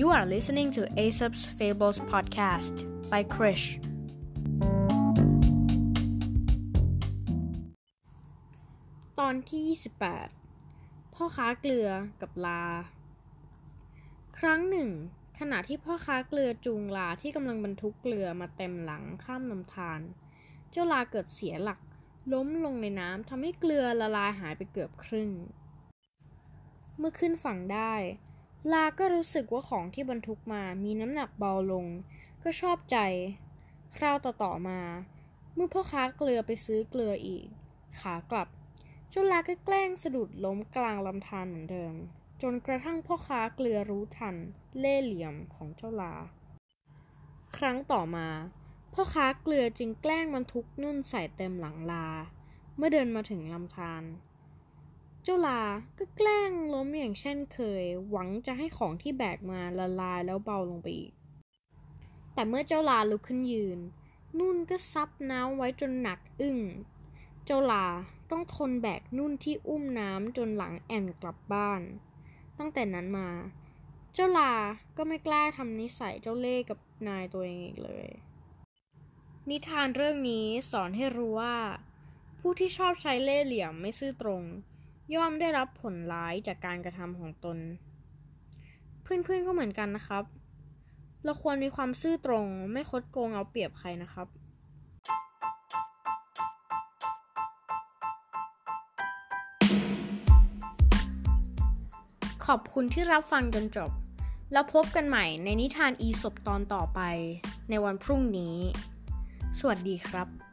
You are listening to Aesop's Fables podcast by Krish. ตอนที่ 28 พ่อค้าเกลือกับลา ครั้งหนึ่ง ขณะที่พ่อค้าเกลือจูงลาที่กำลังบรรทุกเกลือมาเต็มหลังข้ามลำธารเจ้าลาเกิดเสียหลักล้มลงในน้ำทำให้เกลือละลายหายไปเกือบครึ่ง เมื่อขึ้นฝั่งได้ ลาก็รู้สึกว่าของที่บรรทุกมามีน้ำหนักเบาลง ก็ชอบใจ คราวต่อๆมา เมื่อพ่อค้าเกลือไปซื้อเกลืออีก ขากลับเจ้าลาก็แกล้งสะดุดล้มกลางลำธารเหมือนเดิม จนกระทั่งพ่อค้าเกลือรู้ทัน เล่เหลี่ยมของเจ้าลา ครั้งต่อมา พ่อค้าเกลือจึงแกล้งบรรทุกนุ่นใส่เต็มหลังลา เมื่อเดินมาถึงลำธาร เจ้าลาก็แกล้งล้มอย่างเช่นเคย หวังจะให้ของที่แบกมาละลายแล้วเบาลงไปอีก แต่เมื่อเจ้าลาลุกขึ้นยืน นุ่นก็ซับน้ำไว้จนหนักอึ้ง เจ้าลาต้องทนแบกนุ่นที่อุ้มน้ำจนหลังแอนกลับบ้าน ตั้งแต่นั้นมา เจ้าลาก็ไม่กล้าทำนิสัยเจ้าเล่กับนายตัวเองอีกเลย นิทานเรื่องนี้สอนให้รู้ว่า ผู้ที่ชอบใช้เล่ห์เหลี่ยมไม่ซื่อตรง ย่อมได้รับผลร้ายจากการกระทำของตน เพื่อนๆก็เหมือนกันนะครับ เราควรมีความซื่อตรงไม่คดโกงเอาเปรียบใครนะครับขอบคุณที่รับฟังจนจบ แล้วพบกันใหม่ในนิทานอีสบตอนต่อไปในวันพรุ่งนี้ สวัสดีครับ